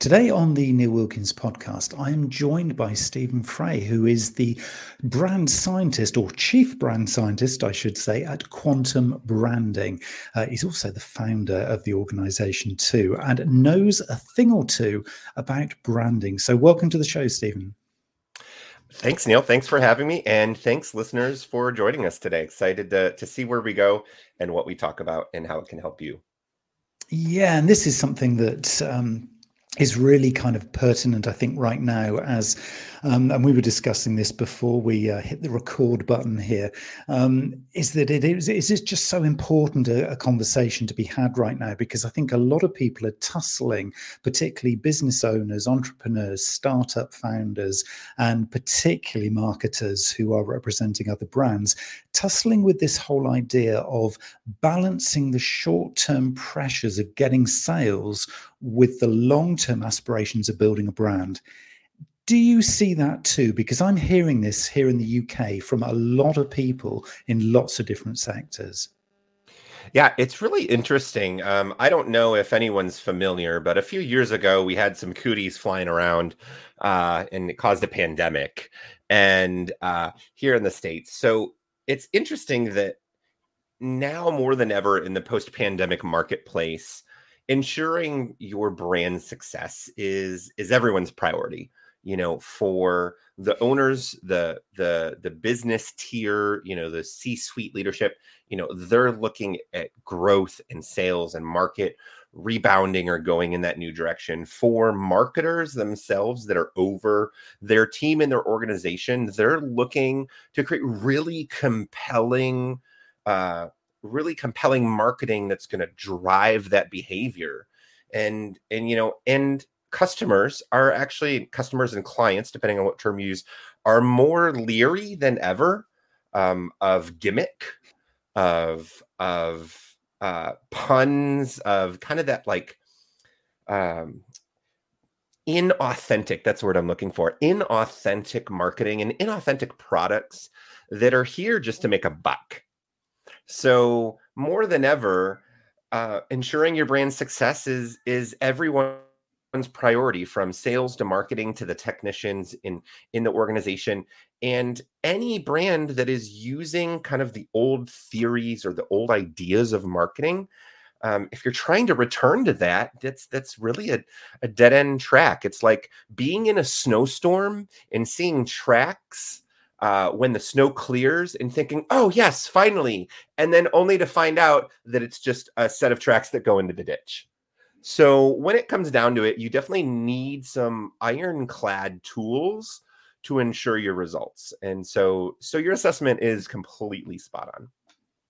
Today on the Neil Wilkins podcast, I am joined by Staeven Frey, who is the brand scientist or chief brand scientist, I should say, at Quantum Branding. Uh, he's also the founder of the organization, too, and knows a thing or two about branding. So, welcome to the show, Staeven. Thanks, Neil. Thanks for having me. And thanks, listeners, for joining us today. Excited to, to see where we go and what we talk about and how it can help you. Yeah, and this is something that um, is really kind of pertinent, I think, right now. As um, and we were discussing this before we uh, hit the record button here. Um, is that it is is it just so important a, a, conversation to be had right now because I think a lot of people are tussling, particularly business owners, entrepreneurs, startup founders, and particularly marketers who are representing other brands, tussling with this whole idea of balancing the short term pressures of getting sales with the long term aspirations of building a brand. Do you see that too? Because I'm hearing this here in the UK from a lot of people in lots of different sectors. Yeah, it's really interesting. Um, I don't know if anyone's familiar, but a few years ago we had some cooties flying around, uh, and it caused a pandemic, and uh, here in the states. So it's interesting that now more than ever in the post-pandemic marketplace, ensuring your brand success is is everyone's priority you know for the owners the the the business tier you know the c suite leadership you know they're looking at growth and sales and market rebounding or going in that new direction. For marketers themselves that are over their team and their organization they're looking to create really compelling uh really compelling marketing that's going to drive that behavior. And and you know and customers are actually customers and clients depending on what term you use are more leery than ever um, of gimmick of of uh, puns of kind of that like um, inauthentic that's the word i'm looking for inauthentic marketing and inauthentic products that are here just to make a buck. So more than ever, uh, ensuring your brand success is is everyone's priority, from sales to marketing to the technicians in in the organization. And any brand that is using kind of the old theories or the old ideas of marketing, um, if you're trying to return to that, that's that's really a, a dead end track. It's like being in a snowstorm and seeing tracks uh, when the snow clears and thinking, oh, yes, finally. And then only to find out that it's just a set of tracks that go into the ditch. So when it comes down to it, you definitely need some ironclad tools to ensure your results. And so, so your assessment is completely spot on.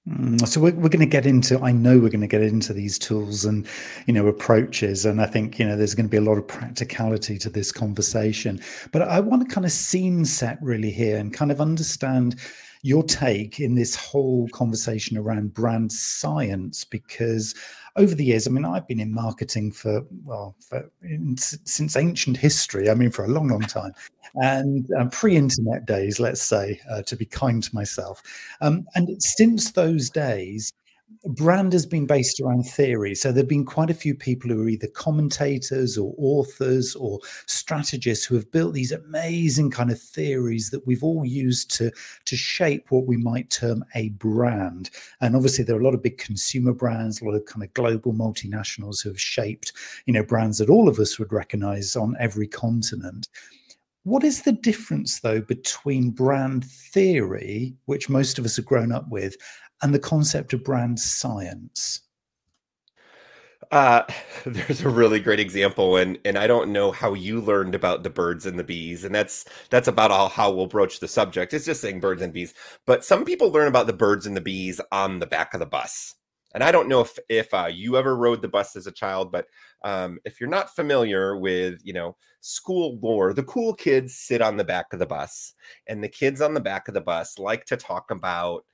Mm, so we're, we're going to get into i know we're going to get into these tools and you know approaches and i think you know there's going to be a lot of practicality to this conversation but i want to kind of scene set really here and kind of understand your take in this whole conversation around brand science because over the years, I mean, I've been in marketing for well, for, in, since ancient history. I mean, for a long, long time, and um, pre-internet days, let's say, uh, to be kind to myself. Um, and since those days, brand has been based around theory. So there have been quite a few people who are either commentators or authors or strategists who have built these amazing kind of theories that we've all used to, to shape what we might term a brand. And obviously there are a lot of big consumer brands, a lot of kind of global multinationals who have shaped, you know, brands that all of us would recognize on every continent. What is the difference, though, between brand theory, which most of us have grown up with, and the concept of brand science? Uh, there's a really great example, and and I don't know how you learned about the birds and the bees, and that's that's about all how we'll broach the subject. It's just saying birds and bees, but some people learn about the birds and the bees on the back of the bus. And I don't know if if uh, you ever rode the bus as a child, but um, if you're not familiar with you know school lore, the cool kids sit on the back of the bus, and the kids on the back of the bus like to talk about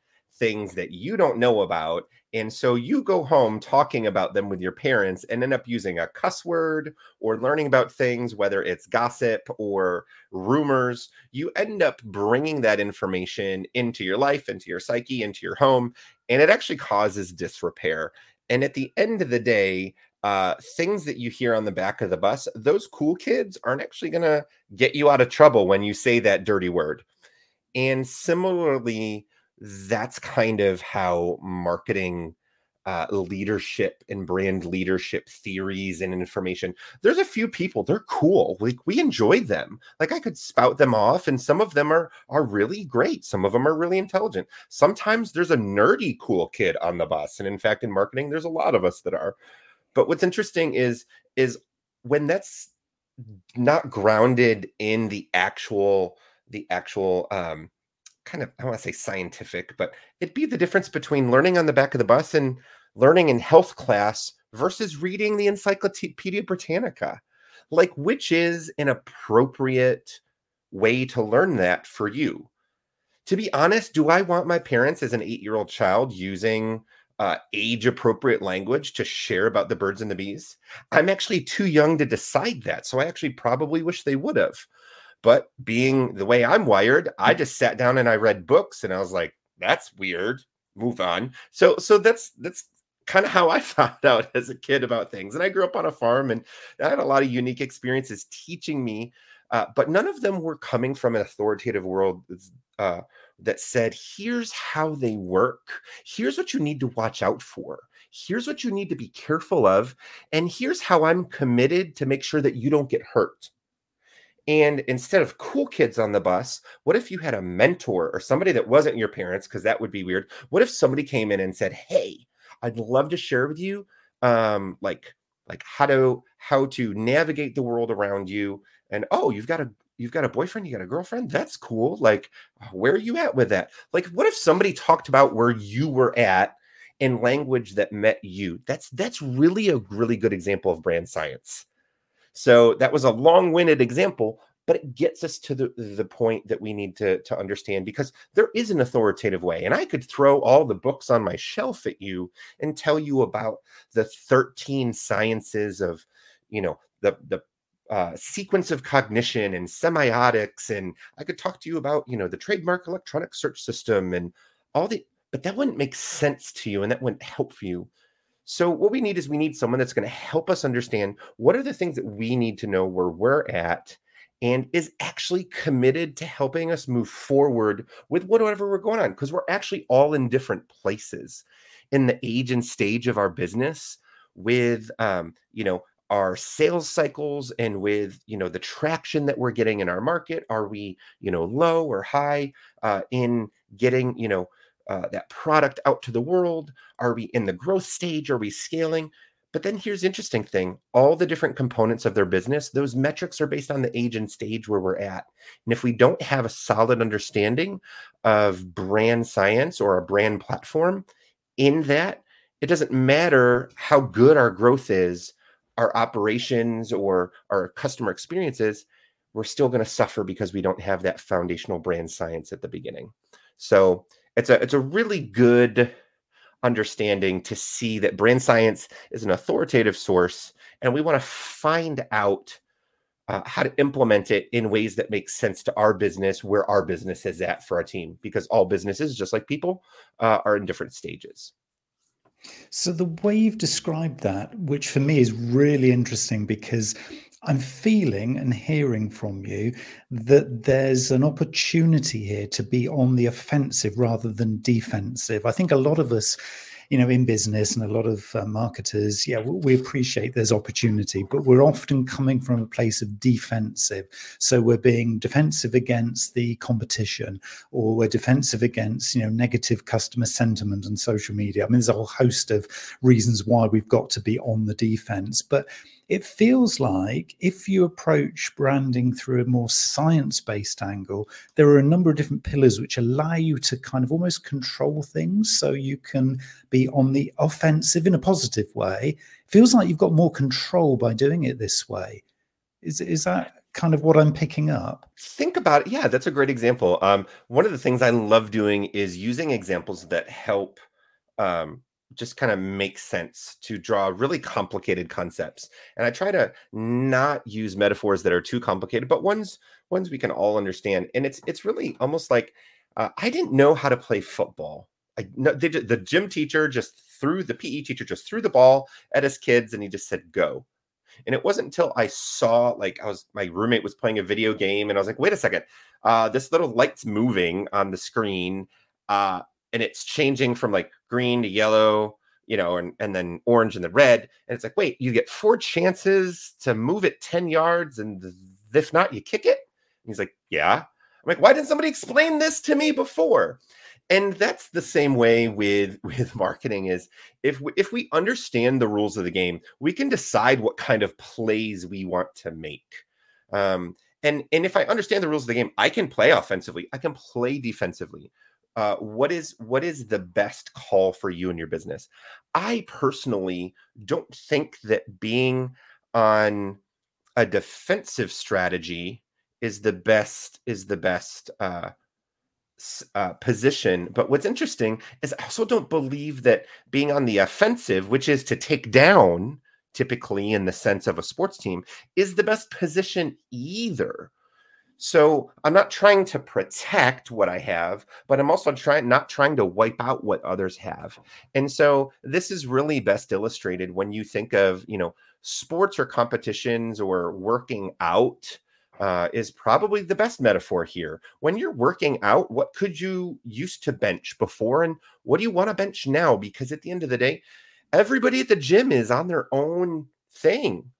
things that you don't know about. And so you go home talking about them with your parents and end up using a cuss word or learning about things, whether it's gossip or rumors. You end up bringing that information into your life, into your psyche, into your home, and it actually causes disrepair. And at the end of the day, uh, things that you hear on the back of the bus, those cool kids aren't actually going to get you out of trouble when you say that dirty word. And similarly, that's kind of how marketing uh, leadership and brand leadership theories and information. There's a few people, they're cool. Like we enjoy them. Like I could spout them off, and some of them are are really great. Some of them are really intelligent. Sometimes there's a nerdy cool kid on the bus. And in fact, in marketing, there's a lot of us that are. But what's interesting is is when that's not grounded in the actual the actual um kind of I want to say scientific, but it'd be the difference between learning on the back of the bus and learning in health class versus reading the Encyclopedia Britannica. Like, which is an appropriate way to learn that for you? To be honest, do I want my parents as an eight year old child using uh, age appropriate language to share about the birds and the bees? I'm actually too young to decide that. So I actually probably wish they would have. But being the way I'm wired, I just sat down and I read books and I was like, that's weird. Move on. So so that's that's kind of how I found out as a kid about things. And I grew up on a farm and I had a lot of unique experiences teaching me, uh, but none of them were coming from an authoritative world uh, that said, here's how they work. Here's what you need to watch out for. Here's what you need to be careful of. And here's how I'm committed to make sure that you don't get hurt. And instead of cool kids on the bus, what if you had a mentor or somebody that wasn't your parents? Because that would be weird. What if somebody came in and said, Hey, I'd love to share with you um, like like how to how to navigate the world around you. And oh, you've got a you've got a boyfriend, you got a girlfriend. That's cool. Like, where are you at with that? Like, what if somebody talked about where you were at in language that met you? That's that's really a really good example of brand science. So that was a long-winded example, but it gets us to the, the point that we need to, to understand because there is an authoritative way. And I could throw all the books on my shelf at you and tell you about the 13 sciences of, you know, the, the uh, sequence of cognition and semiotics. And I could talk to you about, you know, the trademark electronic search system and all the, but that wouldn't make sense to you and that wouldn't help you so what we need is we need someone that's going to help us understand what are the things that we need to know where we're at and is actually committed to helping us move forward with whatever we're going on because we're actually all in different places in the age and stage of our business with um, you know our sales cycles and with you know the traction that we're getting in our market. Are we you know low or high uh, in getting you know uh, that product out to the world? Are we in the growth stage? Are we scaling? But then here's the interesting thing all the different components of their business, those metrics are based on the age and stage where we're at. And if we don't have a solid understanding of brand science or a brand platform in that, it doesn't matter how good our growth is, our operations or our customer experiences, we're still going to suffer because we don't have that foundational brand science at the beginning. So, it's a it's a really good understanding to see that brand science is an authoritative source and we want to find out uh, how to implement it in ways that make sense to our business where our business is at for our team because all businesses just like people uh, are in different stages. So the way you've described that which for me is really interesting because I'm feeling and hearing from you that there's an opportunity here to be on the offensive rather than defensive. I think a lot of us, you know, in business and a lot of uh, marketers, yeah, we appreciate there's opportunity, but we're often coming from a place of defensive. So we're being defensive against the competition, or we're defensive against, you know, negative customer sentiment and social media. I mean, there's a whole host of reasons why we've got to be on the defense, but it feels like if you approach branding through a more science based angle, there are a number of different pillars which allow you to kind of almost control things so you can be on the offensive in a positive way. It feels like you've got more control by doing it this way. Is, is that kind of what I'm picking up. Think about it. Yeah, that's a great example. Um, one of the things I love doing is using examples that help um, just kind of makes sense to draw really complicated concepts and i try to not use metaphors that are too complicated but ones ones we can all understand and it's it's really almost like uh, i didn't know how to play football. I no, they, the gym teacher just threw the PE teacher just threw the ball at his kids and he just said go. And it wasn't until I saw like I was my roommate was playing a video game and I was like, wait a second, uh, this little light's moving on the screen, uh, and it's changing from like green to yellow, you know, and, and then orange and the red. And it's like, wait, you get four chances to move it 10 yards, and if not, you kick it. And he's like, Yeah. I'm like, why didn't somebody explain this to me before? and that's the same way with with marketing is if we, if we understand the rules of the game we can decide what kind of plays we want to make um, and and if i understand the rules of the game i can play offensively i can play defensively uh, what is what is the best call for you and your business i personally don't think that being on a defensive strategy is the best is the best uh, uh, position. But what's interesting is I also don't believe that being on the offensive, which is to take down, typically in the sense of a sports team, is the best position either. So I'm not trying to protect what I have, but I'm also trying not trying to wipe out what others have. And so this is really best illustrated when you think of, you know, sports or competitions or working out uh, is probably the best metaphor here. When you're working out, what could you used to bench before, and what do you want to bench now? Because at the end of the day, everybody at the gym is on their own thing.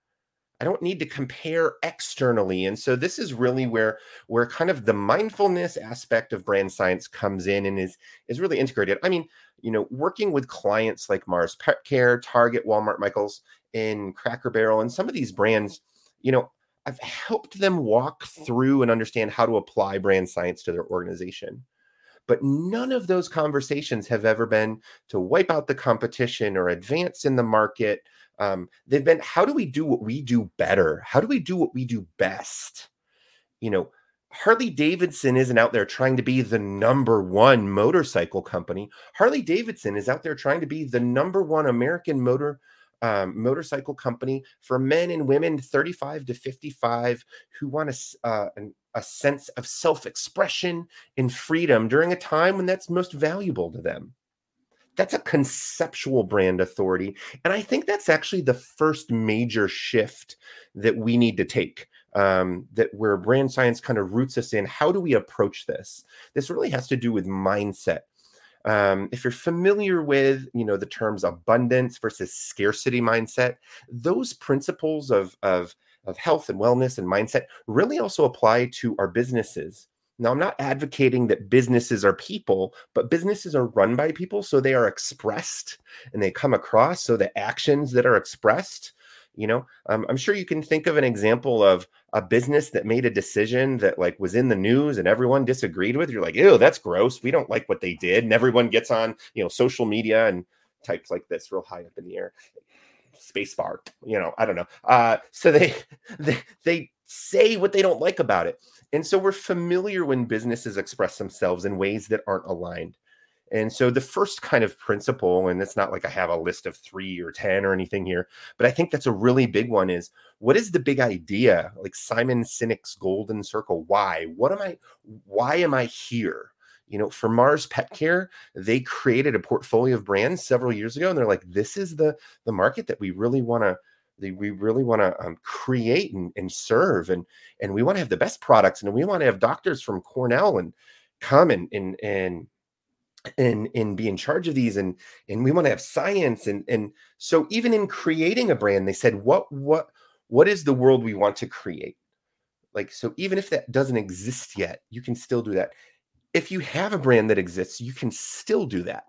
I don't need to compare externally. And so this is really where where kind of the mindfulness aspect of brand science comes in and is is really integrated. I mean, you know, working with clients like Mars Pet Care, Target, Walmart, Michaels, and Cracker Barrel, and some of these brands, you know, I've helped them walk through and understand how to apply brand science to their organization. But none of those conversations have ever been to wipe out the competition or advance in the market. Um, they've been, how do we do what we do better? How do we do what we do best? You know, Harley Davidson isn't out there trying to be the number one motorcycle company. Harley Davidson is out there trying to be the number one American motor um, motorcycle company for men and women 35 to 55 who want a, uh, a sense of self expression and freedom during a time when that's most valuable to them. That's a conceptual brand authority. And I think that's actually the first major shift that we need to take. Um, that where brand science kind of roots us in. How do we approach this? This really has to do with mindset um, if you're familiar with you know the terms abundance versus scarcity mindset those principles of of of health and wellness and mindset really also apply to our businesses now i'm not advocating that businesses are people but businesses are run by people so they are expressed and they come across so the actions that are expressed you know um, i'm sure you can think of an example of a business that made a decision that like was in the news and everyone disagreed with you're like ew that's gross we don't like what they did and everyone gets on you know social media and types like this real high up in the air. Space bar you know i don't know. Uh so they they, they say what they don't like about it and so we're familiar when businesses express themselves in ways that aren't aligned and so the first kind of principle, and it's not like I have a list of three or 10 or anything here, but I think that's a really big one is what is the big idea? Like Simon Sinek's golden circle. Why? What am I, why am I here? You know, for Mars Pet Care, they created a portfolio of brands several years ago, and they're like, this is the the market that we really want to we really want to um, create and, and serve and and we want to have the best products and we want to have doctors from cornell and come and and and and and be in charge of these and and we want to have science and and so even in creating a brand they said what what what is the world we want to create? Like so even if that doesn't exist yet you can still do that. If you have a brand that exists you can still do that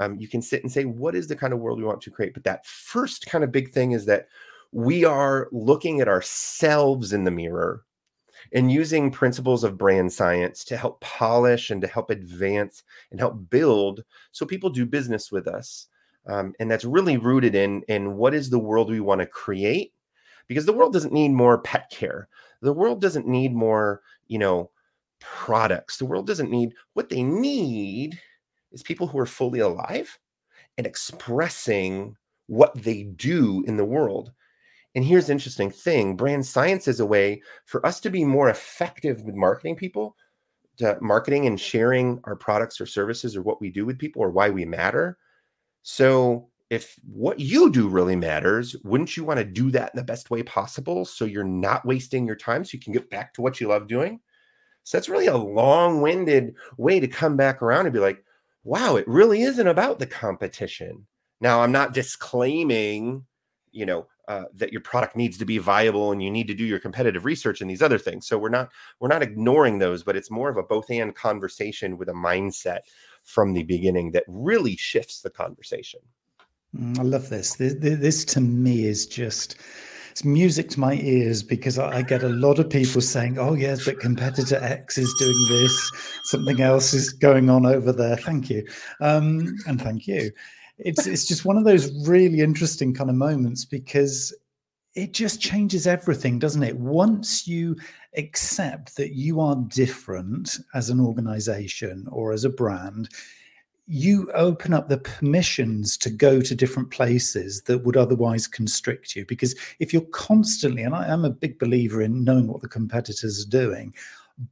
um, you can sit and say what is the kind of world we want to create? But that first kind of big thing is that we are looking at ourselves in the mirror and using principles of brand science to help polish and to help advance and help build so people do business with us. Um, and that's really rooted in in what is the world we want to create? Because the world doesn't need more pet care. The world doesn't need more you know products. The world doesn't need what they need is people who are fully alive and expressing what they do in the world and here's the interesting thing brand science is a way for us to be more effective with marketing people uh, marketing and sharing our products or services or what we do with people or why we matter. So if what you do really matters, wouldn't you want to do that in the best way possible so you're not wasting your time so you can get back to what you love doing? So that's really a long winded way to come back around and be like, wow, it really isn't about the competition. Now, I'm not disclaiming, you know, uh, that your product needs to be viable and you need to do your competitive research and these other things. So we're not we're not ignoring those, but it's more of a both and conversation with a mindset from the beginning that really shifts the conversation. Mm, I love this. This, this to me is just it's music to my ears because I get a lot of people saying, "Oh yes, but competitor X is doing this. Something else is going on over there." Thank you, um, and thank you. It's it's just one of those really interesting kind of moments because it just changes everything, doesn't it? Once you accept that you are different as an organization or as a brand, you open up the permissions to go to different places that would otherwise constrict you. Because if you're constantly, and I am a big believer in knowing what the competitors are doing,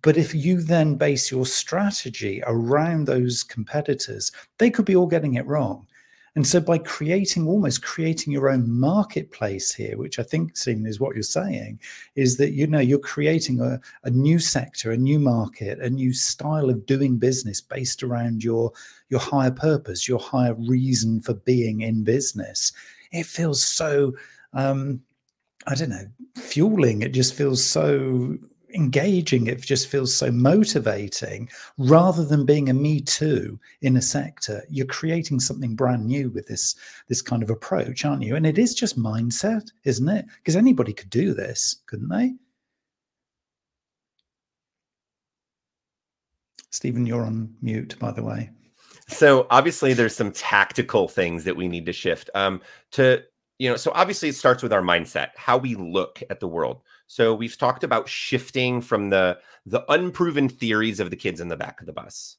but if you then base your strategy around those competitors, they could be all getting it wrong. And so by creating almost creating your own marketplace here, which I think Staeven is what you're saying, is that you know you're creating a, a new sector, a new market, a new style of doing business based around your your higher purpose, your higher reason for being in business. It feels so um, I don't know, fueling. It just feels so engaging. It just feels so motivating. Rather than being a me too in a sector you're creating something brand new with this this kind of approach aren't you? And it is just mindset isn't it? Because anybody could do this couldn't they? Staeven you're on mute by the way so obviously there's some tactical things that we need to shift um to you know so obviously it starts with our mindset how we look at the world so we've talked about shifting from the the unproven theories of the kids in the back of the bus.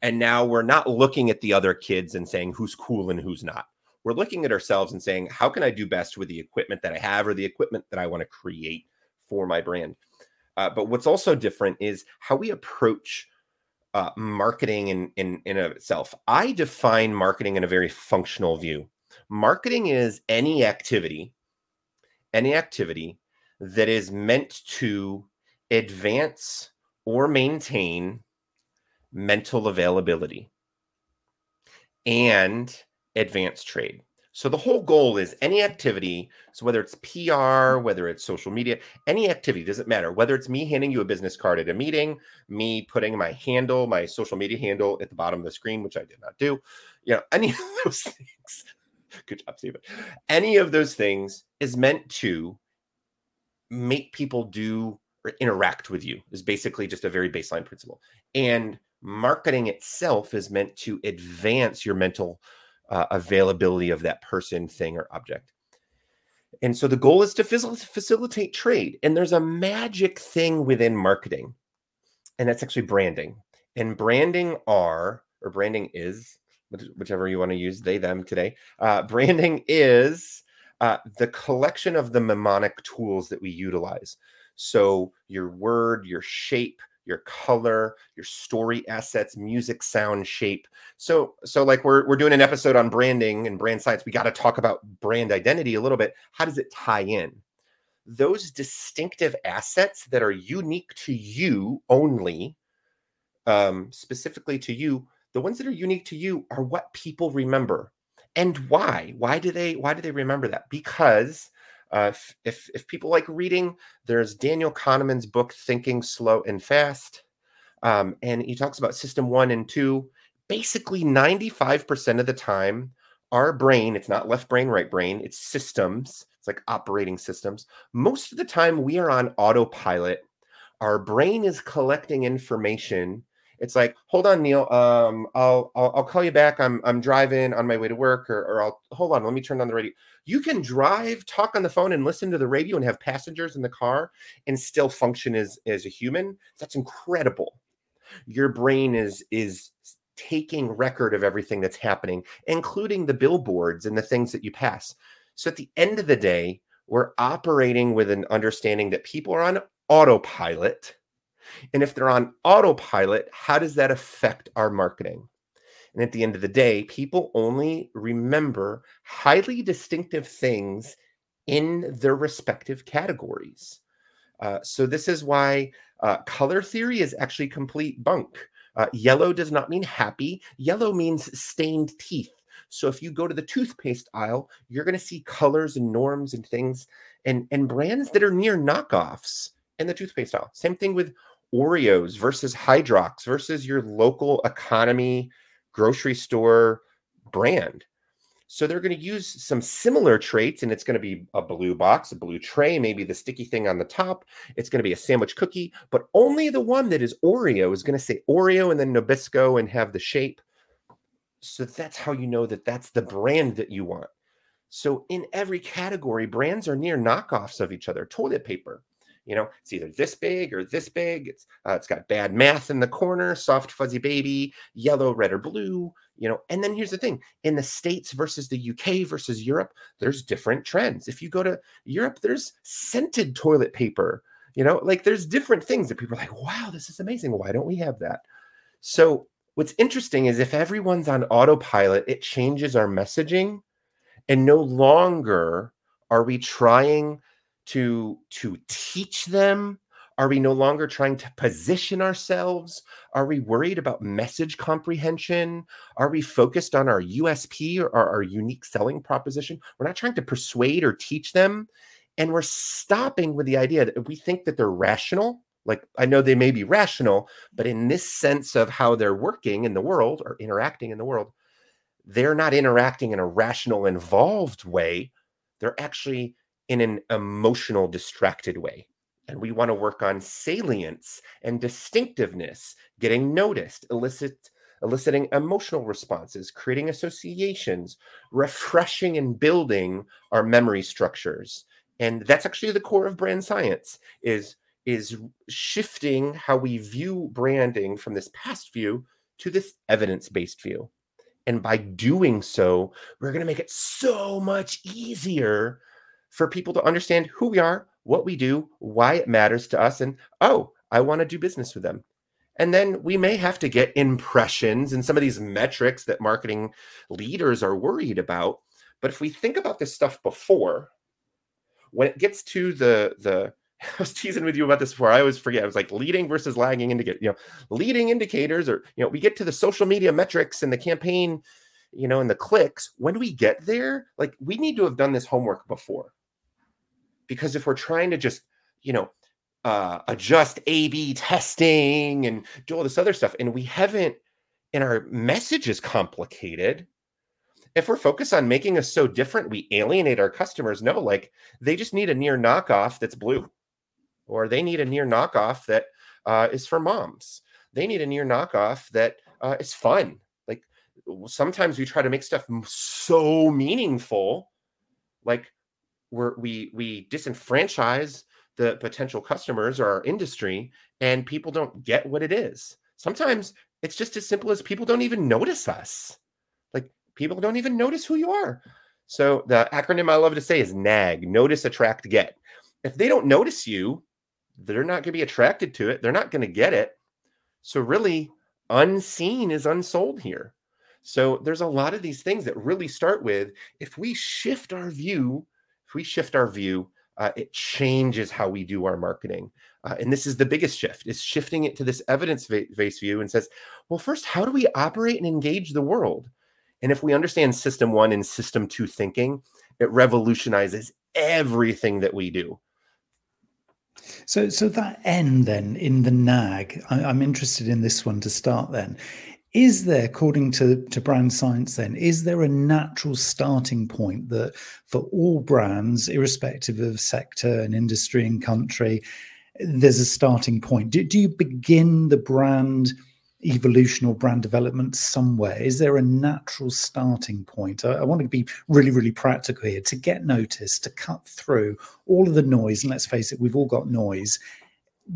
And now we're not looking at the other kids and saying who's cool and who's not. We're looking at ourselves and saying, how can I do best with the equipment that I have or the equipment that I want to create for my brand? Uh, but what's also different is how we approach uh, marketing in, in, in of itself. I define marketing in a very functional view. Marketing is any activity, any activity that is meant to advance or maintain mental availability and advance trade. So the whole goal is any activity, so whether it's PR, whether it's social media, any activity doesn't matter. Whether it's me handing you a business card at a meeting, me putting my handle, my social media handle at the bottom of the screen, which I did not do, you know, any of those things. Good job, Staeven. Any of those things is meant to make people do or interact with you is basically just a very baseline principle. And marketing itself is meant to advance your mental uh, availability of that person, thing, or object. And so the goal is to facilitate trade. And there's a magic thing within marketing, and that's actually branding. And branding are, or branding is, whichever you want to use, they, them today. Uh, branding is uh, the collection of the mnemonic tools that we utilize. So your word, your shape, your color, your story assets, music, sound, shape. So, so like we're we're doing an episode on branding and brand science. We got to talk about brand identity a little bit. How does it tie in? Those distinctive assets that are unique to you only, um, specifically to you, the ones that are unique to you are what people remember and why why do they why do they remember that because uh, if, if, if people like reading there's daniel kahneman's book thinking slow and fast. Um, and he talks about system one and two. Basically 95% of the time our brain it's not left brain right brain it's systems it's like operating systems. Most of the time we are on autopilot. Our brain is collecting information it's like, hold on, Neil. Um, I'll, I'll, I'll call you back. I'm I'm driving on my way to work, or, or I'll hold on. Let me turn on the radio. You can drive, talk on the phone, and listen to the radio, and have passengers in the car, and still function as as a human. That's incredible. Your brain is is taking record of everything that's happening, including the billboards and the things that you pass. So at the end of the day, we're operating with an understanding that people are on autopilot And if they're on autopilot, how does that affect our marketing? And at the end of the day, people only remember highly distinctive things in their respective categories. Uh, so, this is why uh, color theory is actually complete bunk. Uh, yellow does not mean happy, yellow means stained teeth. So, if you go to the toothpaste aisle, you're going to see colors and norms and things and, and brands that are near knockoffs in the toothpaste aisle. Same thing with Oreos versus Hydrox versus your local economy grocery store brand. So they're going to use some similar traits, and it's going to be a blue box, a blue tray, maybe the sticky thing on the top. It's going to be a sandwich cookie, but only the one that is Oreo is going to say Oreo and then Nabisco and have the shape. So that's how you know that that's the brand that you want. So in every category, brands are near knockoffs of each other. Toilet paper, you know, it's either this big or this big. It's uh, it's got bad math in the corner, soft fuzzy baby, yellow, red, or blue. You know, and then here's the thing: in the states versus the UK versus Europe, there's different trends. If you go to Europe, there's scented toilet paper. You know, like there's different things that people are like, "Wow, this is amazing. Why don't we have that?" So what's interesting is if everyone's on autopilot, it changes our messaging, and no longer are we trying to to teach them? Are we no longer trying to position ourselves? Are we worried about message comprehension? Are we focused on our usp or our, our unique selling proposition? We're not trying to persuade or teach them and we're stopping with the idea that we think that they're rational. Like i know they may be rational but in this sense of how they're working in the world or interacting in the world they're not interacting in a rational involved way. They're actually in an emotional, distracted way. And we want to work on salience and distinctiveness, getting noticed, elicit, eliciting emotional responses, creating associations, refreshing and building our memory structures. And that's actually the core of brand science is, is shifting how we view branding from this past view to this evidence-based view. And by doing so, we're going to make it so much easier for people to understand who we are, what we do, why it matters to us, and oh, I want to do business with them. And then we may have to get impressions and some of these metrics that marketing leaders are worried about. But if we think about this stuff before, when it gets to the the I was teasing with you about this before. I always forget. I was like leading versus lagging indicator. You know, leading indicators, or you know, we get to the social media metrics and the campaign, you know, and the clicks. When we get there? Like we need to have done this homework before because if we're trying to just you know uh, adjust a b testing and do all this other stuff and we haven't and our message is complicated if we're focused on making us so different we alienate our customers. No like they just need a near knockoff that's blue or they need a near knockoff that uh, is for moms. They need a near knockoff that uh, is fun. Like sometimes we try to make stuff so meaningful like we're, we we disenfranchise the potential customers or our industry, and people don't get what it is. Sometimes it's just as simple as people don't even notice us. Like people don't even notice who you are. So the acronym I love to say is NAG: Notice, Attract, Get. If they don't notice you, they're not going to be attracted to it. They're not going to get it. So really, unseen is unsold here. So there's a lot of these things that really start with if we shift our view if we shift our view, uh, it changes how we do our marketing. Uh, and this is the biggest shift is shifting it to this evidence-based view and says, well, first, how do we operate and engage the world? And if we understand system one and system two thinking, it revolutionizes everything that we do. So, so that end then in the nag, I, I'm interested in this one to start. Then, is there, according to, to brand science, then, is there a natural starting point that for all brands, irrespective of sector and industry and country, there's a starting point? Do, do you begin the brand evolution or brand development somewhere? Is there a natural starting point? I, I, want to be really, really practical here to get noticed, to cut through all of the noise. And let's face it, we've all got noise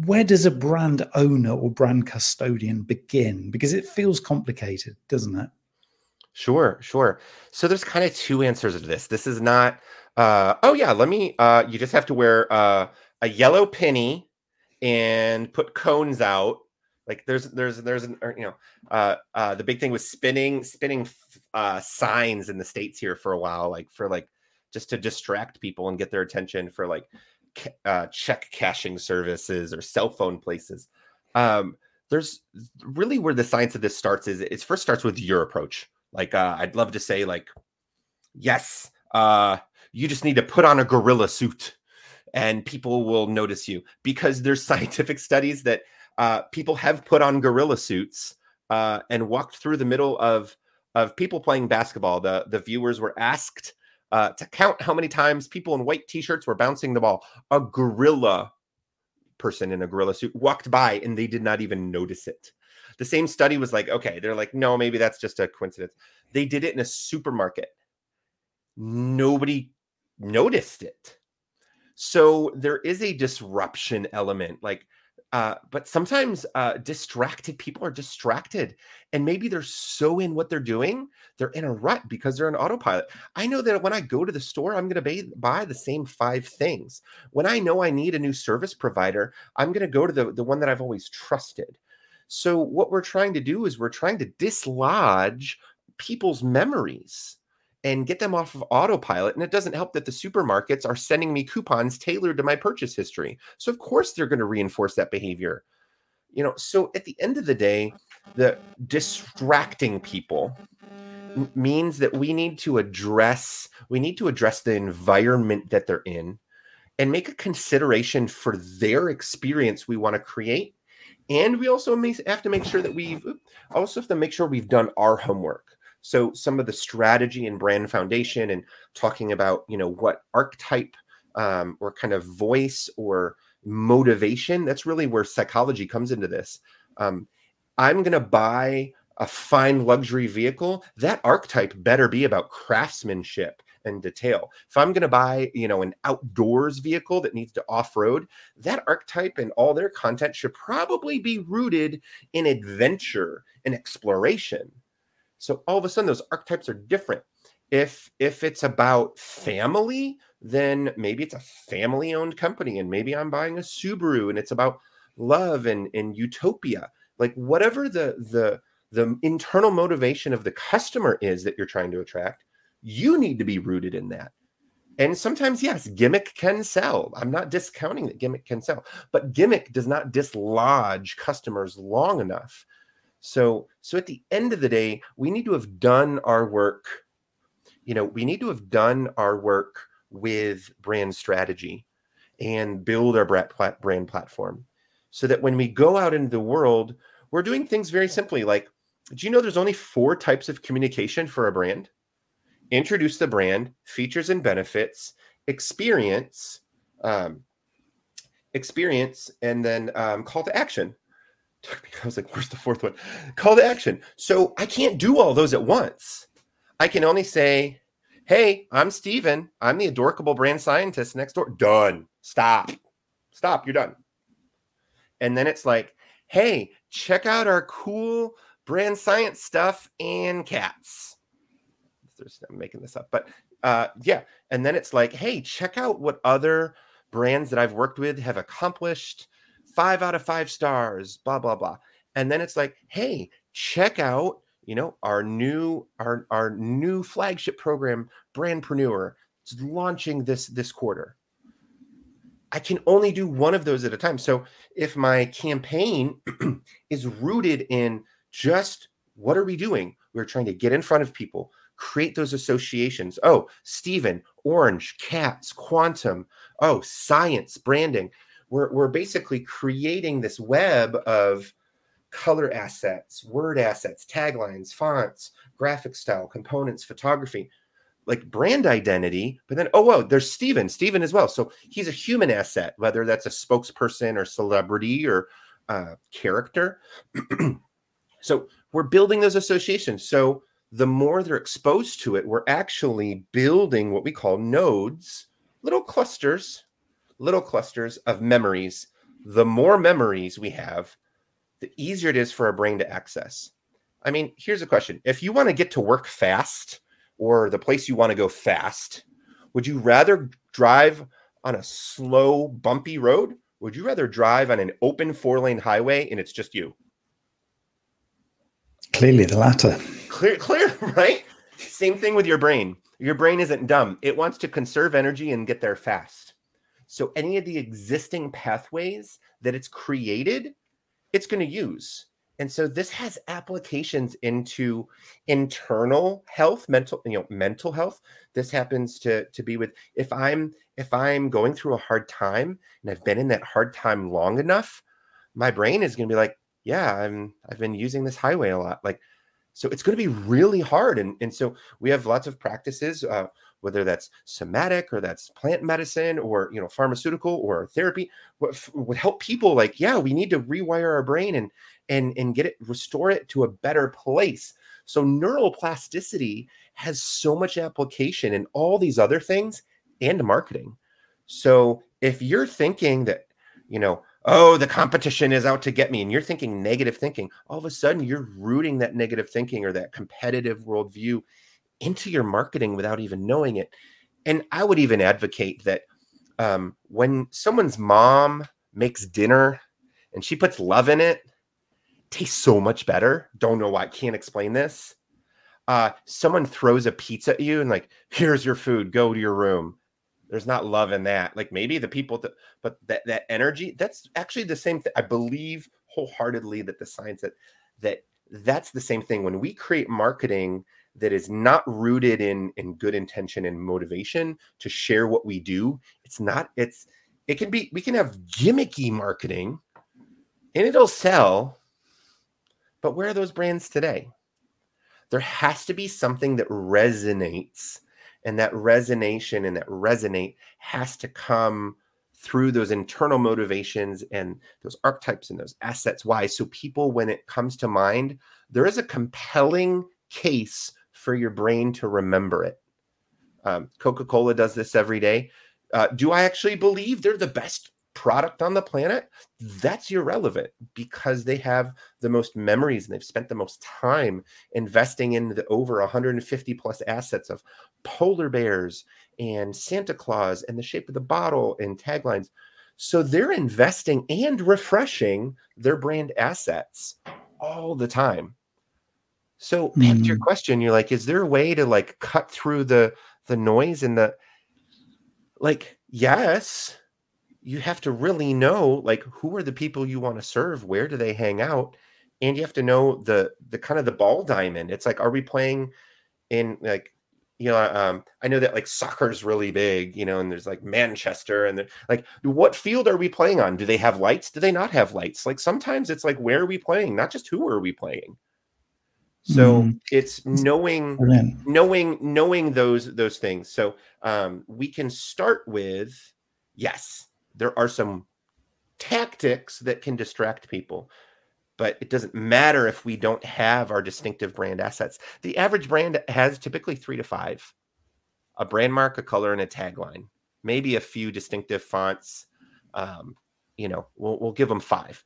where does a brand owner or brand custodian begin? Because it feels complicated, doesn't it? Sure, sure. So there's kind of two answers to this. This is not, uh, oh yeah, let me, uh, you just have to wear uh, a yellow penny and put cones out. Like there's there's there's an you know uh, uh, the big thing was spinning spinning uh, signs in the states here for a while, like for like just to distract people and get their attention for like uh, check cashing services or cell phone places. Um, there's really where the science of this starts is it first starts with your approach. Like uh, I'd love to say like, yes, uh, you just need to put on a gorilla suit and people will notice you because there's scientific studies that uh, people have put on gorilla suits uh, and walked through the middle of of people playing basketball. The the viewers were asked uh, to count how many times people in white t-shirts were bouncing the ball. A gorilla person in a gorilla suit walked by and they did not even notice it. The same study was like, okay, they're like, no, maybe that's just a coincidence. They did it in a supermarket. Nobody noticed it. So there is a disruption element. Like uh, but sometimes uh, distracted people are distracted and maybe they're so in what they're doing they're in a rut because they're an autopilot. I know that when i go to the store i'm going to buy the same five things. When i know i need a new service provider i'm going to go to the, the one that i've always trusted. So what we're trying to do is we're trying to dislodge people's memories and get them off of autopilot. And it doesn't help that the supermarkets are sending me coupons tailored to my purchase history. So, of course, they're going to reinforce that behavior. You know, so at the end of the day, the distracting people means that we need to address we need to address the environment that they're in and make a consideration for their experience we want to create and we also have to make sure that we've also have to make sure we've done our homework so some of the strategy and brand foundation and talking about, you know, what archetype um, or kind of voice or motivation, that's really where psychology comes into this. Um, I'm going to buy a fine luxury vehicle. That archetype better be about craftsmanship and detail. If I'm going to buy, you know, an outdoors vehicle that needs to off-road, that archetype and all their content should probably be rooted in adventure and exploration. So all of a sudden, those archetypes are different. If if it's about family, then maybe it's a family-owned company, and maybe I'm buying a Subaru, and it's about love and, and utopia. Like whatever the the the internal motivation of the customer is that you're trying to attract, you need to be rooted in that. And sometimes, yes, gimmick can sell. I'm not discounting that gimmick can sell, but gimmick does not dislodge customers long enough so, so at the end of the day, we need to have done our work. You know, we need to have done our work with brand strategy and build our brand platform so that when we go out into the world, we're doing things very simply. Like, do you know there's only four types of communication for a brand? Introduce the brand, features and benefits, experience, um, experience, and then um, call to action. I was like, where's the fourth one? Call to action. So I can't do all those at once. I can only say, hey, I'm Staeven. I'm the adorkable brand scientist next door. Done. Stop. Stop. You're done. And then it's like, hey, check out our cool brand science stuff and cats. I'm making this up, but uh, yeah. And then it's like, hey, check out what other brands that I've worked with have accomplished five out of five stars, blah, blah, blah. And then it's like, hey, check out, you know, our new our our new flagship program, Brandpreneur. It's launching this this quarter. I can only do one of those at a time. So if my campaign is rooted in just what are we doing? We're trying to get in front of people, create those associations. Oh, Staeven, orange, cats, quantum. Oh, science, branding we're, we're basically creating this web of color assets, word assets, taglines, fonts, graphic style, components, photography, like brand identity. But then, oh, whoa, there's Staeven, Staeven as well. So he's a human asset, whether that's a spokesperson or celebrity or uh, character. so we're building those associations. So the more they're exposed to it, we're actually building what we call nodes, little clusters little clusters of memories. The more memories we have, the easier it is for our brain to access. I mean, here's a question. If you want to get to work fast or the place you want to go fast, would you rather drive on a slow, bumpy road Would you rather drive on an open four lane highway and it's just you? Clearly, the latter. Clear, clear, right? Same thing with your brain. Your brain isn't dumb. It wants to conserve energy and get there fast. So, any of the existing pathways that it's created, it's going to use. And so this has applications into internal health, mental, you know, mental health. This happens to to be with if I'm if I'm going through a hard time and I've been in that hard time long enough, my brain is going to be like, yeah, I'm I've been using this highway a lot. Like so it's going to be really hard. And, and so we have lots of practices, uh, whether that's somatic or that's plant medicine or, you know, pharmaceutical or therapy what would help people like, yeah, we need to rewire our brain and, and, and get it, restore it to a better place. So neuroplasticity has so much application in all these other things and marketing. So if you're thinking that, you know, oh, the competition is out to get me, and you're thinking negative thinking, all of a sudden you're rooting that negative thinking or that competitive worldview into your marketing without even knowing it. And I would even advocate that um, when someone's mom makes dinner and she puts love in it, tastes so much better. Don't know why. Can't explain this. Uh, someone throws a pizza at you and like, here's your food. Go to your room there's not love in that like maybe the people that but that that energy that's actually the same thing i believe wholeheartedly that the science that that that's the same thing when we create marketing that is not rooted in in good intention and motivation to share what we do. It's not it's it can be we can have gimmicky marketing and it'll sell but where are those brands today? There has to be something that resonates and that resonation and that resonate has to come through those internal motivations and those archetypes and those assets. Why? So people when it comes to mind there is a compelling case for your brain to remember it um, coca-cola does this every day uh, do i actually believe they're the best product on the planet, that's irrelevant because they have the most memories and they've spent the most time investing in the over 150 plus assets of polar bears and Santa Claus and the shape of the bottle and taglines. So they're investing and refreshing their brand assets all the time. So back mm. to your mm. question, you're like, is there a way to like cut through the the noise and the like yes you have to really know like who are the people you want to serve? Where do they hang out? And you have to know the the kind of the ball diamond. It's like are we playing in like you know um i know that like soccer's really big you know and there's like manchester and like what field are we playing on? Do they have lights? Do they not have lights? Like sometimes it's like where are we playing? Not just who are we playing so mm. it's knowing knowing knowing those those things. So um we can start with yes there are some tactics that can distract people but it doesn't matter if we don't have our distinctive brand assets. The average brand has typically three to five. A brand mark a color and a tagline. Maybe a few distinctive fonts. Um, you know we'll, we'll give them five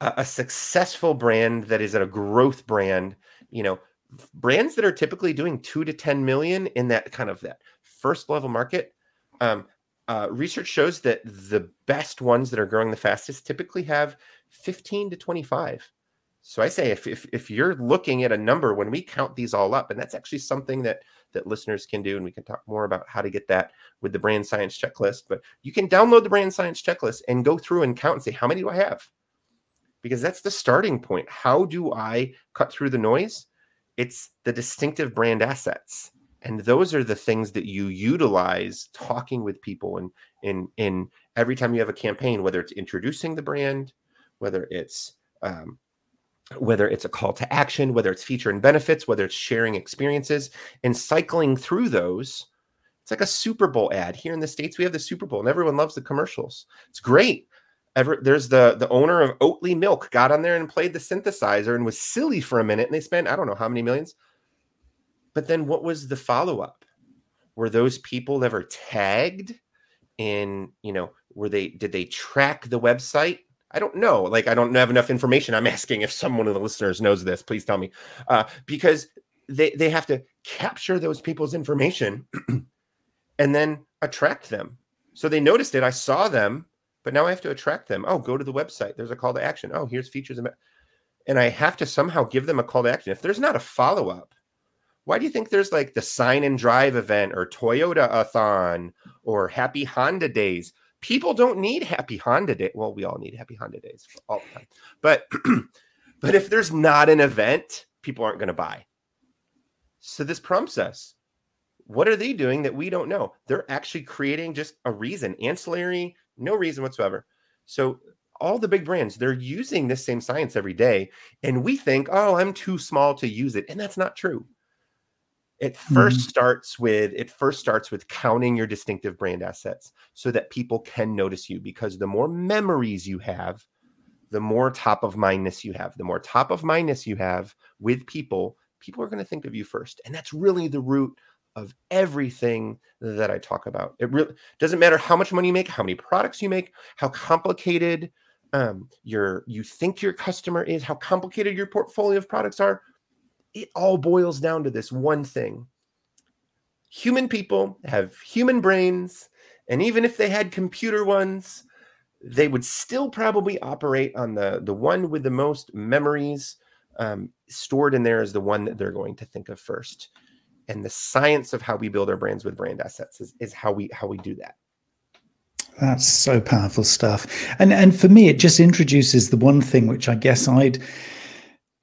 a, a successful brand that is a growth brand you know brands that are typically doing two to 10 million in that kind of that first level market um, uh, research shows that the best ones that are growing the fastest typically have 15 to 25. So I say if, if if you're looking at a number when we count these all up, and that's actually something that that listeners can do, and we can talk more about how to get that with the brand science checklist. But you can download the brand science checklist and go through and count and say how many do I have, because that's the starting point. How do I cut through the noise? It's the distinctive brand assets. And those are the things that you utilize talking with people and in in every time you have a campaign whether it's introducing the brand whether it's um, whether it's a call to action whether it's feature and benefits whether it's sharing experiences and cycling through those. It's like a super bowl ad. Here in the states we have the super bowl and everyone loves the commercials. It's great Ever, there's the the owner of oatly milk got on there and played the synthesizer and was silly for a minute and they spent i don't know how many millions but then what was the follow up? Were those people ever tagged in, you know, were they, did they track the website? I don't know. Like, I don't have enough information. I'm asking if someone of the listeners knows this. Please tell me. Uh, because they, they have to capture those people's information and then attract them. So they noticed it. I saw them but now I have to attract them. Oh, go to the website. There's a call to action. Oh, here's features. And I have to somehow give them a call to action. If there's not a follow up, why do you think there's like the sign and drive event or Toyota a-thon or happy Honda days? People don't need happy Honda day. Well, we all need happy Honda days all the time. But but if there's not an event, people aren't going to buy. So this prompts us. What are they doing that we don't know? They're actually creating just a reason, ancillary, no reason whatsoever. So all the big brands, they're using this same science every day. And we think, oh, I'm too small to use it. And that's not true. It 1st mm-hmm. starts with it first starts with counting your distinctive brand assets so that people can notice you because the more memories you have, the more top of mindness you have. The more top of mindness you have with people, people are going to think of you first. And that's really the root of everything that I talk about. It really doesn't matter how much money you make, how many products you make, how complicated um, your you think your customer is, how complicated your portfolio of products are it all boils down to this one thing human people have human brains and even if they had computer ones they would still probably operate on the the one with the most memories um, stored in there is the one that they're going to think of first and the science of how we build our brands with brand assets is, is how we how we do that that's so powerful stuff and and for me it just introduces the one thing which i guess i'd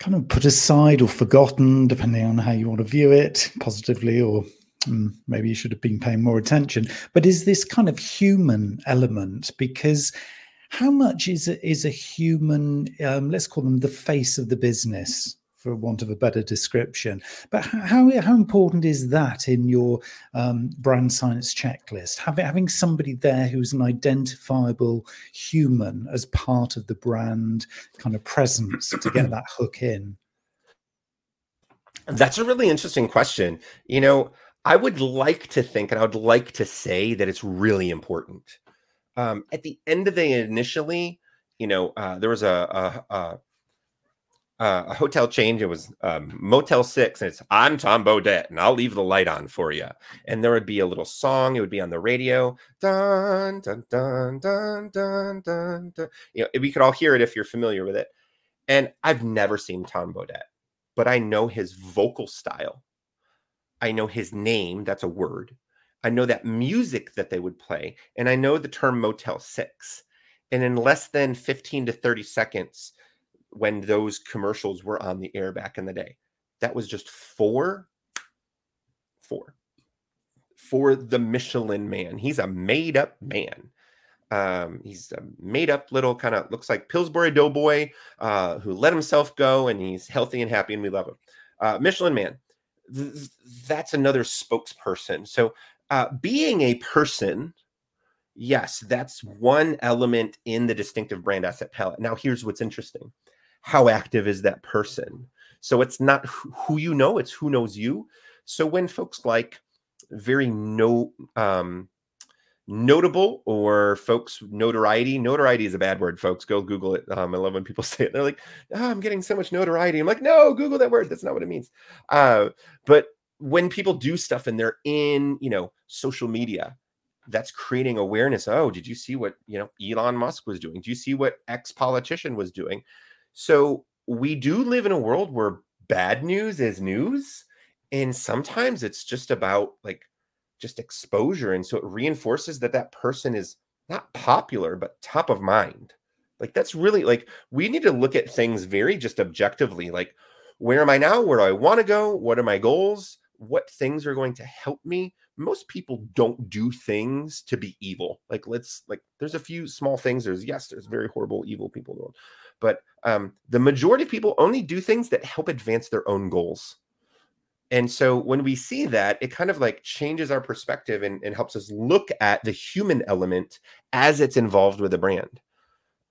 kind of put aside or forgotten, depending on how you want to view it, positively or um, maybe you should have been paying more attention. But is this kind of human element? Because how much is a, is a human? Um, let's call them the face of the business for want of a better description. But how how important is that in your um, brand science checklist? Having having somebody there who's an identifiable human as part of the brand kind of presence to get that hook in. That's a really interesting question. You know, I would like to think, and I would like to say that it's really important. Um, at the end of the day, initially, you know, uh, there was a, a, a uh, a hotel change. It was um, Motel Six, and it's I'm Tom Bodett, and I'll leave the light on for you. And there would be a little song. It would be on the radio. Dun dun dun dun dun dun. dun. You know, we could all hear it if you're familiar with it. And I've never seen Tom Bodett, but I know his vocal style. I know his name. That's a word. I know that music that they would play, and I know the term Motel Six. And in less than 15 to 30 seconds, when those commercials were on the air back in the day. That was just four, four for the Michelin man. He's a made up man. Um, he's a made up little kind of looks like Pillsbury Doughboy uh, who let himself go and he's healthy and happy and we love him. Uh, Michelin man, th- that's another spokesperson. So uh, being a person, yes, that's one element in the distinctive brand asset palette. Now, here's what's interesting how active is that person? So it's not who you know, it's who knows you. So when folks like very no um, notable or folks notoriety notoriety is a bad word folks. Go google it. Um, i love when people say it. They're like oh, i'm getting so much notoriety. I'm like no google that word. That's not what it means. Uh, but when people do stuff and they're in you know social media that's creating awareness. Oh did you see what you know elon musk was doing? Do you see what ex politician was doing so we do live in a world where bad news is news. And sometimes it's just about like just exposure. And so it reinforces that that person is not popular, but top of mind. Like that's really like we need to look at things very just objectively. Like, where am I now? Where do I want to go? What are my goals? What things are going to help me? Most people don't do things to be evil. Like, let's like, there's a few small things. There's yes, there's very horrible, evil people world, but um, the majority of people only do things that help advance their own goals. And so when we see that, it kind of like changes our perspective and, and helps us look at the human element as it's involved with a brand.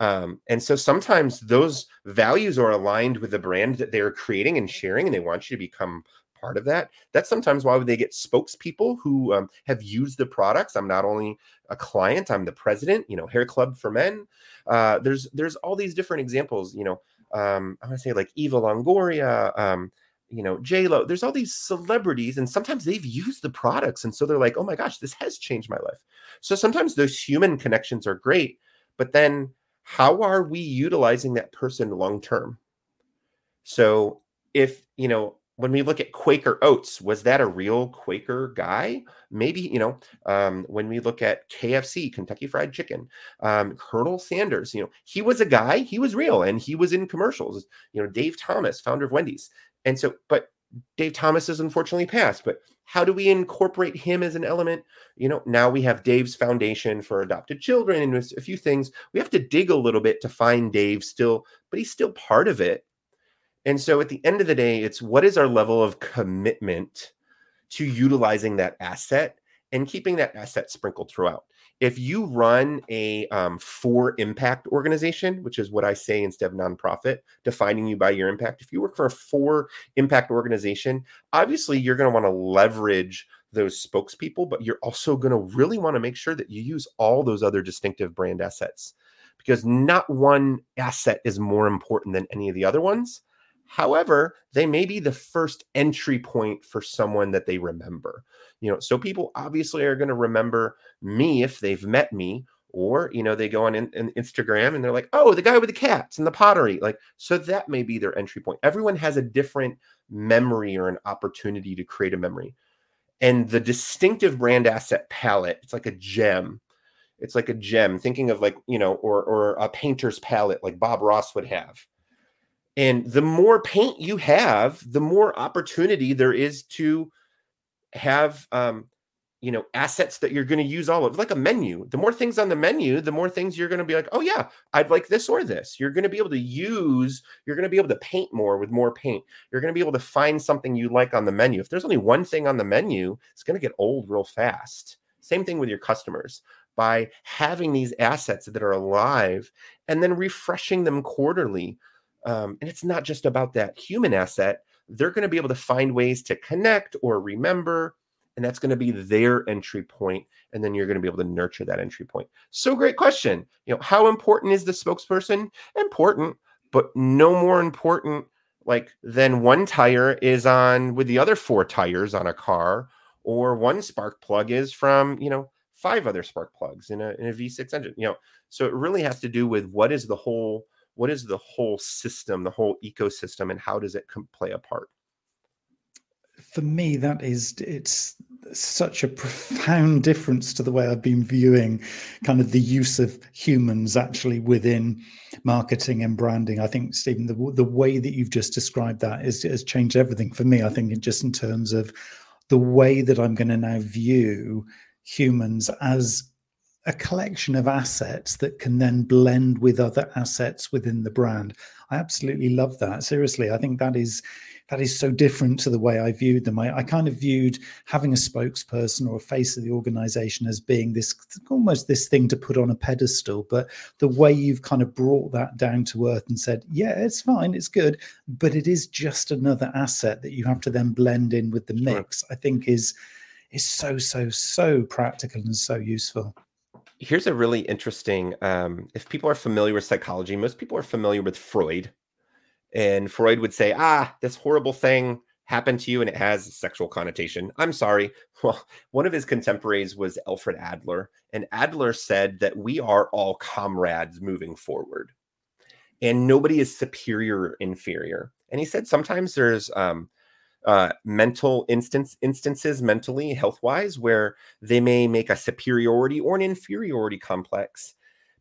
Um, and so sometimes those values are aligned with the brand that they're creating and sharing, and they want you to become part of that. That's sometimes why they get spokespeople who um, have used the products. I'm not only a client, I'm the president. You know, Hair Club for Men. Uh, there's there's all these different examples. You know, um, I want to say like Eva Longoria. Um, you know, J Lo. There's all these celebrities, and sometimes they've used the products, and so they're like, "Oh my gosh, this has changed my life." So sometimes those human connections are great, but then how are we utilizing that person long term? So if, you know, when we look at Quaker Oats, was that a real Quaker guy? Maybe, you know, um, when we look at KFC, Kentucky Fried Chicken, um, Colonel Sanders, you know, he was a guy, he was real, and he was in commercials. You know, Dave Thomas, founder of Wendy's. And so, but Dave Thomas has unfortunately passed, but how do we incorporate him as an element? You know, now we have Dave's Foundation for Adopted Children and a few things. We have to dig a little bit to find Dave still, but he's still part of it. And so at the end of the day, it's what is our level of commitment to utilizing that asset and keeping that asset sprinkled throughout. If you run a um, for impact organization, which is what I say instead of nonprofit, defining you by your impact, if you work for a for impact organization, obviously you're going to want to leverage those spokespeople, but you're also going to really want to make sure that you use all those other distinctive brand assets because not one asset is more important than any of the other ones. However, they may be the first entry point for someone that they remember. You know, so people obviously are going to remember me if they've met me, or you know, they go on in, in Instagram and they're like, "Oh, the guy with the cats and the pottery." Like, so that may be their entry point. Everyone has a different memory or an opportunity to create a memory, and the distinctive brand asset palette. It's like a gem. It's like a gem. Thinking of like you know, or or a painter's palette like Bob Ross would have and the more paint you have, the more opportunity there is to have um, you know assets that you're going to use all of like a menu. The more things on the menu the more things you're going to be like oh yeah i'd like this or this. You're going to be able to use you're going to be able to paint more with more paint. You're going to be able to find something you like on the menu. If there's only one thing on the menu it's going to get old real fast. Same thing with your customers. By having these assets that are alive and then refreshing them quarterly um, and it's not just about that human asset. They're going to be able to find ways to connect or remember. And that's going to be their entry point, And then you're going to be able to nurture that entry point. So great question. You know, how important is the spokesperson? Important, but no more important like than one tire is on with the other four tires on a car, or one spark plug is from, you know, five other spark plugs in a, in a V6 engine. You know, so it really has to do with what is the whole what is the whole system, the whole ecosystem, and how does it play a part? For me, that is it's such a profound difference to the way I've been viewing kind of the use of humans actually within marketing and branding. I think Staeven, the the way that you've just described that is has changed everything for me. I think just in terms of the way that I'm going to now view humans as a collection of assets that can then blend with other assets within the brand. I absolutely love that. Seriously, I think that is that is so different to the way I viewed them. I, I, kind of viewed having a spokesperson or a face of the organization as being this almost this thing to put on a pedestal. But the way you've kind of brought that down to earth and said, yeah, it's fine, it's good, but it is just another asset that you have to then blend in with the mix. I think is is so, so, so practical and so useful here's a really interesting um, if people are familiar with psychology most people are familiar with freud and freud would say ah this horrible thing happened to you and it has a sexual connotation. I'm sorry. Well one of his contemporaries was alfred adler and adler said that we are all comrades moving forward and nobody is superior or inferior. And he said sometimes there's um, uh, mental instance instances mentally health wise where they may make a superiority or an inferiority complex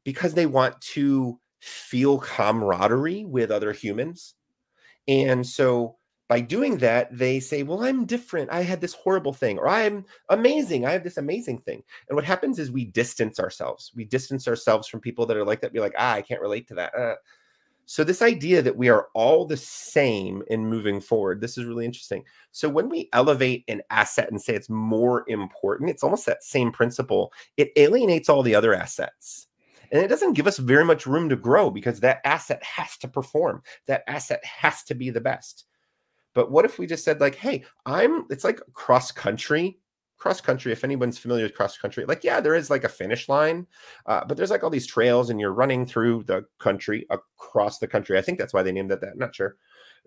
because they want to feel camaraderie with other humans. And so by doing that they say well i'm different. I had this horrible thing or i'm amazing. I have this amazing thing. And what happens is we distance ourselves. We distance ourselves from people that are like that be like ah i can't relate to that. Uh, so, this idea that we are all the same in moving forward, this is really interesting. So, when we elevate an asset and say it's more important, it's almost that same principle. It alienates all the other assets. And it doesn't give us very much room to grow because that asset has to perform, that asset has to be the best. But what if we just said, like, hey, I'm, it's like cross country cross country, if anyone's familiar with cross country, like, yeah, there is like a finish line, uh, but there's like all these trails and you're running through the country across the country. I think that's why they named it that. I'm not sure.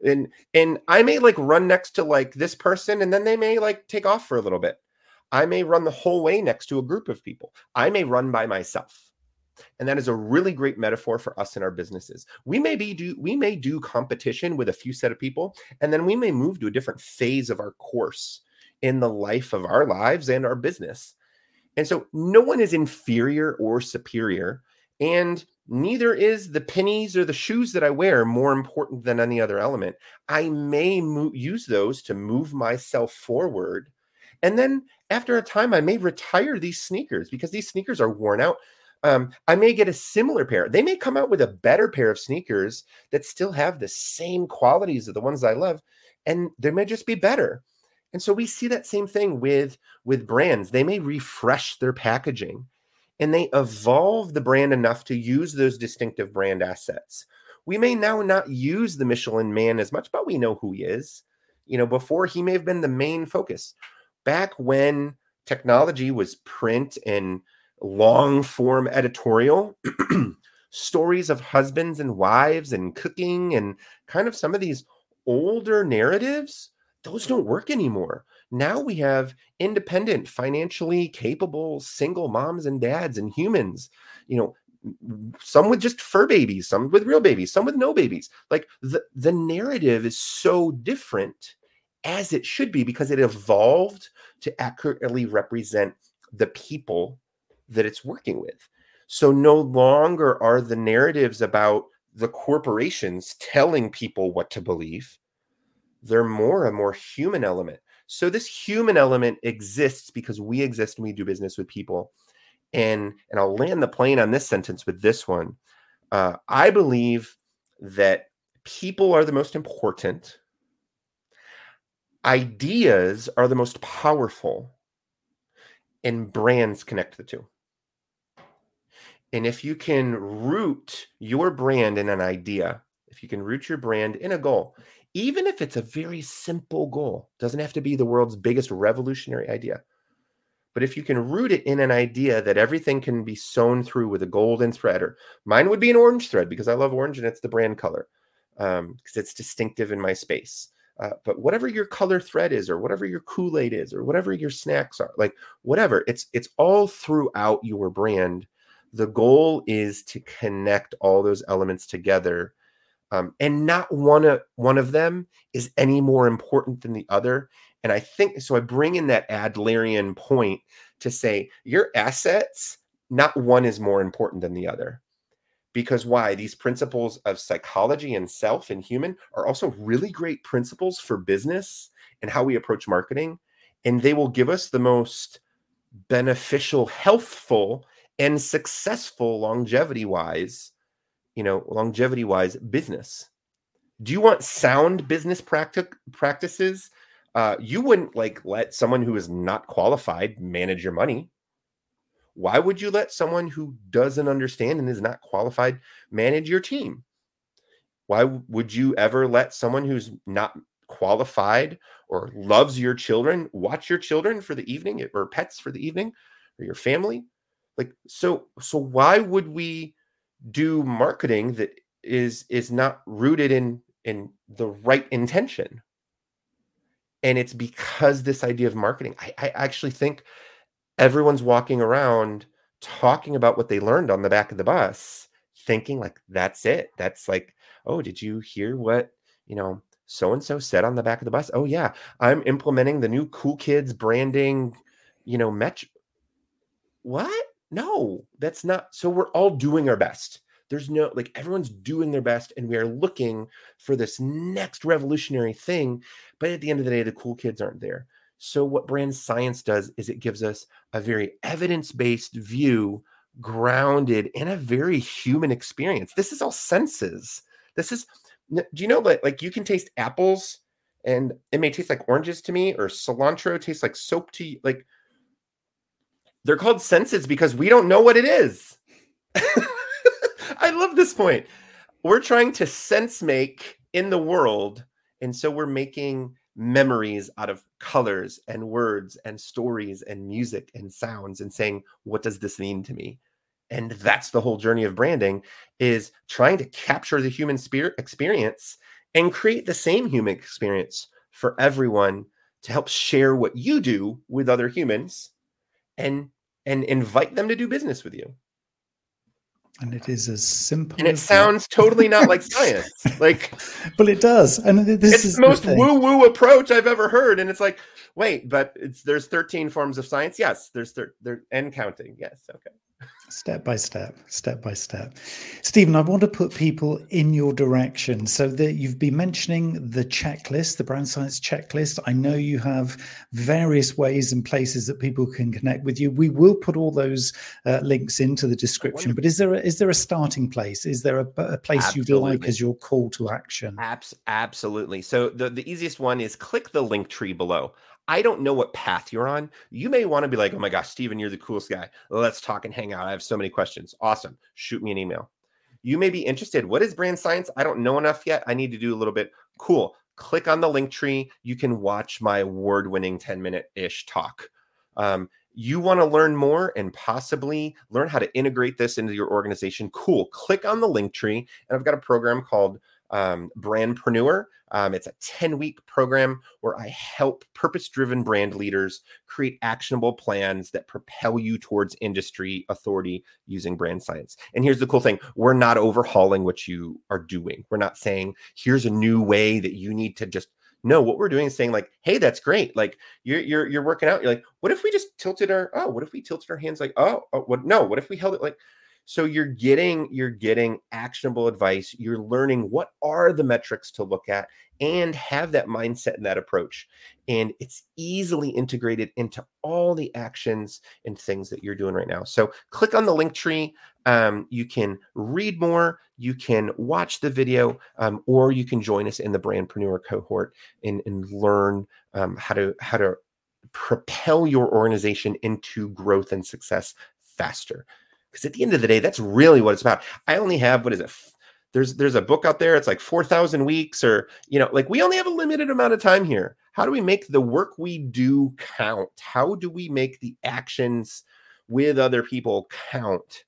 And and I may like run next to like this person and then they may like take off for a little bit. I may run the whole way next to a group of people. I may run by myself. and that is a really great metaphor for us in our businesses we may be do we may do competition with a few set of people and then we may move to a different phase of our course in the life of our lives and our business and so no one is inferior or superior and neither is the pennies or the shoes that I wear more important than any other element. I may mo- use those to move myself forward. And then after a time, I may retire these sneakers because these sneakers are worn out. Um, I may get a similar pair. They may come out with a better pair of sneakers that still have the same qualities of the ones I love, and they may just be better. And so we see that same thing with with brands. They may refresh their packaging and they evolve the brand enough to use those distinctive brand assets. We may now not use the Michelin man as much, but we know who he is. You know, before he may have been the main focus. Back when technology was print and long form editorial, stories of husbands and wives and cooking and kind of some of these older narratives, those don't work anymore. Now we have independent, financially capable single moms and dads and humans, you know, some with just fur babies, some with real babies, some with no babies. Like the, the narrative is so different as it should be because it evolved to accurately represent the people that it's working with. So no longer are the narratives about the corporations telling people what to believe. They're more a more human element. So this human element exists because we exist and we do business with people. And and I'll land the plane on this sentence with this one. Uh, I believe that people are the most important. Ideas are the most powerful, and brands connect the two. And if you can root your brand in an idea, if you can root your brand in a goal, even if it's a very simple goal, doesn't have to be the world's biggest revolutionary idea. But if you can root it in an idea that everything can be sewn through with a golden thread, or mine would be an orange thread because I love orange and it's the brand color because um, it's distinctive in my space. Uh, but whatever your color thread is, or whatever your Kool Aid is, or whatever your snacks are, like whatever, it's it's all throughout your brand. The goal is to connect all those elements together um, and not one of one of them is any more important than the other. And I think so. I bring in that Adlerian point to say your assets, not one is more important than the other. Because why? These principles of psychology and self and human are also really great principles for business and how we approach marketing. And they will give us the most beneficial, healthful, and successful longevity wise you know, longevity wise business. Do you want sound business practic- practices? Uh, you wouldn't like let someone who is not qualified manage your money. Why would you let someone who doesn't understand and is not qualified manage your team? Why would you ever let someone who's not qualified or loves your children watch your children for the evening or pets for the evening or your family? Like so so why would we do marketing that is is not rooted in in the right intention. And it's because this idea of marketing I, I actually think everyone's walking around talking about what they learned on the back of the bus thinking like that's it. That's like oh did you hear what you know so and so said on the back of the bus? Oh yeah i'm implementing the new cool kids branding you know metro what no, that's not. So we're all doing our best. There's no like everyone's doing their best, and we are looking for this next revolutionary thing. But at the end of the day, the cool kids aren't there. So what brand science does is it gives us a very evidence-based view grounded in a very human experience. This is all senses. This is do you know that like you can taste apples and it may taste like oranges to me or cilantro tastes like soap to you like they're called senses because we don't know what it is. I love this point. We're trying to sense make in the world. And so we're making memories out of colors and words and stories and music and sounds and saying, what does this mean to me? And that's the whole journey of branding is trying to capture the human spirit experience and create the same human experience for everyone to help share what you do with other humans and and invite them to do business with you. and it is as simple and it sounds that. totally not like science. Like but it does. And this it's is the most woo woo approach i've ever heard. And it's like wait but it's there's 13 forms of science? Yes there's thir- there and counting. Yes okay step by step step by step. Staeven i want to put people in your direction. So that you've been mentioning the checklist the brand science checklist. I know you have various ways and places that people can connect with you. We will put all those uh, links into the description but is there a, is there a starting place? Is there a, a place absolutely. you'd like as your call to action? Abs- absolutely. So the, the easiest one is click the link tree below I don't know what path you're on. You may want to be like, oh my gosh, Staeven, you're the coolest guy. Let's talk and hang out. I have so many questions. Awesome. Shoot me an email. You may be interested. What is brand science? I don't know enough yet. I need to do a little bit. Cool. Click on the link tree. You can watch my award winning 10 minute ish talk. Um, you want to learn more and possibly learn how to integrate this into your organization. Cool. Click on the link tree. And I've got a program called um, Brandpreneur. Um, it's a 10 week program where I help purpose driven brand leaders create actionable plans that propel you towards industry authority using brand science. And here's the cool thing we're not overhauling what you are doing. We're not saying, here's a new way that you need to just no what we're doing is saying like hey that's great like you're you're you're working out you're like what if we just tilted our oh what if we tilted our hands like oh, oh what no what if we held it like so you're getting you're getting actionable advice. You're learning what are the metrics to look at and have that mindset and that approach. And it's easily integrated into all the actions and things that you're doing right now. So click on the link tree. Um, you can read more, you can watch the video, um, or you can join us in the Brandpreneur cohort and, and learn um, how to how to propel your organization into growth and success faster. Because at the end of the day, that's really what it's about. I only have what is it? There's there's a book out there. It's like four thousand weeks, or you know, like we only have a limited amount of time here. How do we make the work we do count? How do we make the actions with other people count?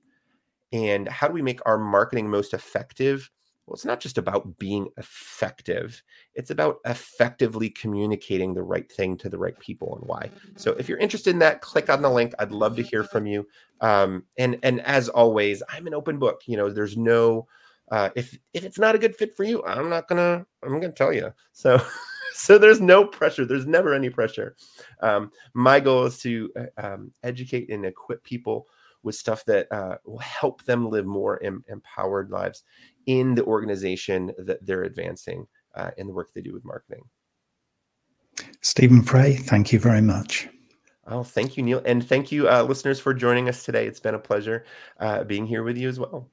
And how do we make our marketing most effective well, it's not just about being effective, it's about effectively communicating the right thing to the right people and why. So if you're interested in that, click on the link. I'd love to hear from you. Um, and and as always, I'm an open book. You know, there's no uh, if if it's not a good fit for you, I'm not gonna I'm gonna tell you. So so there's no pressure. There's never any pressure. Um, my goal is to uh, um, educate and equip people with stuff that uh, will help them live more em- empowered lives in the organization that they're advancing uh, in the work they do with marketing. Staeven Frey, thank you very much. Oh, thank you, Neil. And thank you, uh, listeners, for joining us today. It's been a pleasure uh, being here with you as well.